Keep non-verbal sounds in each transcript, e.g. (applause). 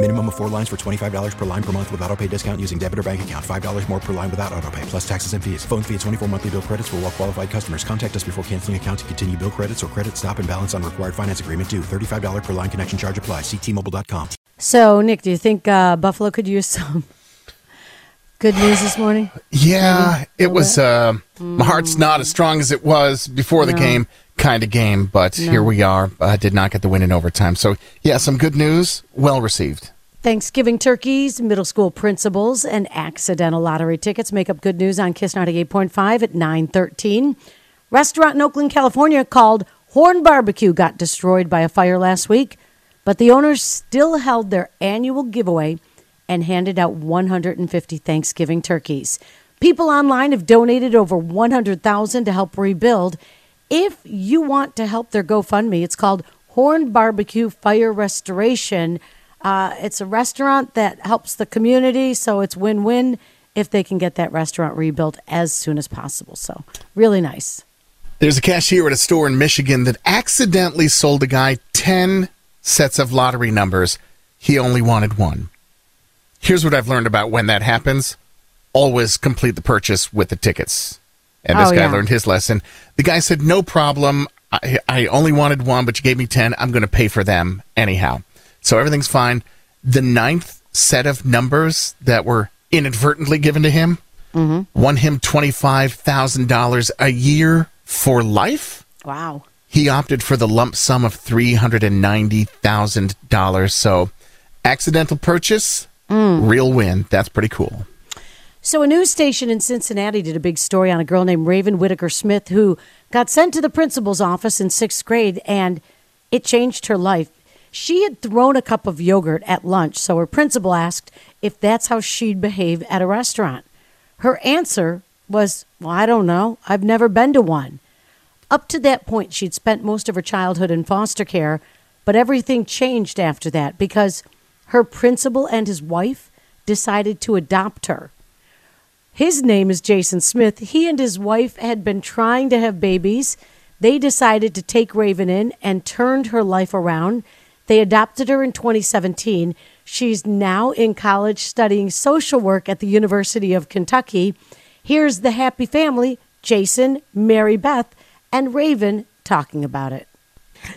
Minimum of four lines for $25 per line per month with auto pay discount using debit or bank account. $5 more per line without auto pay, plus taxes and fees. Phone fee at 24 monthly bill credits for all well qualified customers. Contact us before canceling account to continue bill credits or credit stop and balance on required finance agreement due. $35 per line connection charge apply. Ctmobile.com. So, Nick, do you think uh, Buffalo could use some (laughs) good news this morning? Yeah, Maybe? it was. Uh, My heart's not as strong as it was before the game, kind of game, but here we are. Uh, did not get the win in overtime. So, yeah, some good news. Well received. Thanksgiving turkeys, middle school principals, and accidental lottery tickets make up good news on Kiss 98.5 at 913. Restaurant in Oakland, California called Horn Barbecue got destroyed by a fire last week, but the owners still held their annual giveaway and handed out 150 Thanksgiving turkeys. People online have donated over 100,000 to help rebuild. If you want to help their GoFundMe, it's called Horn Barbecue Fire Restoration. Uh, it's a restaurant that helps the community, so it's win win if they can get that restaurant rebuilt as soon as possible. So, really nice. There's a cashier at a store in Michigan that accidentally sold a guy 10 sets of lottery numbers. He only wanted one. Here's what I've learned about when that happens always complete the purchase with the tickets. And this Oh, guy yeah. learned his lesson. The guy said, No problem. I, I only wanted one, but you gave me 10. I'm going to pay for them anyhow. So everything's fine. The ninth set of numbers that were inadvertently given to him mm-hmm. won him $25,000 a year for life. Wow. He opted for the lump sum of $390,000. So, accidental purchase, mm. real win. That's pretty cool. So, a news station in Cincinnati did a big story on a girl named Raven Whitaker Smith who got sent to the principal's office in sixth grade and it changed her life. She had thrown a cup of yogurt at lunch, so her principal asked if that's how she'd behave at a restaurant. Her answer was, Well, I don't know. I've never been to one. Up to that point, she'd spent most of her childhood in foster care, but everything changed after that because her principal and his wife decided to adopt her. His name is Jason Smith. He and his wife had been trying to have babies. They decided to take Raven in and turned her life around. They adopted her in 2017. She's now in college studying social work at the University of Kentucky. Here's the happy family Jason, Mary Beth, and Raven talking about it.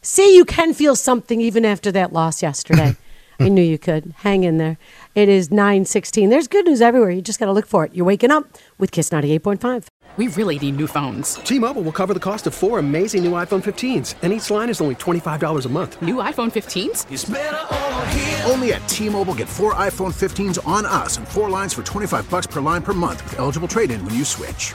See, you can feel something even after that loss yesterday. I knew you could. Hang in there. It is 916. There's good news everywhere. You just got to look for it. You're waking up with Kiss 98.5. We really need new phones. T Mobile will cover the cost of four amazing new iPhone 15s, and each line is only $25 a month. New iPhone 15s? Only at T Mobile get four iPhone 15s on us and four lines for 25 bucks per line per month with eligible trade in when you switch.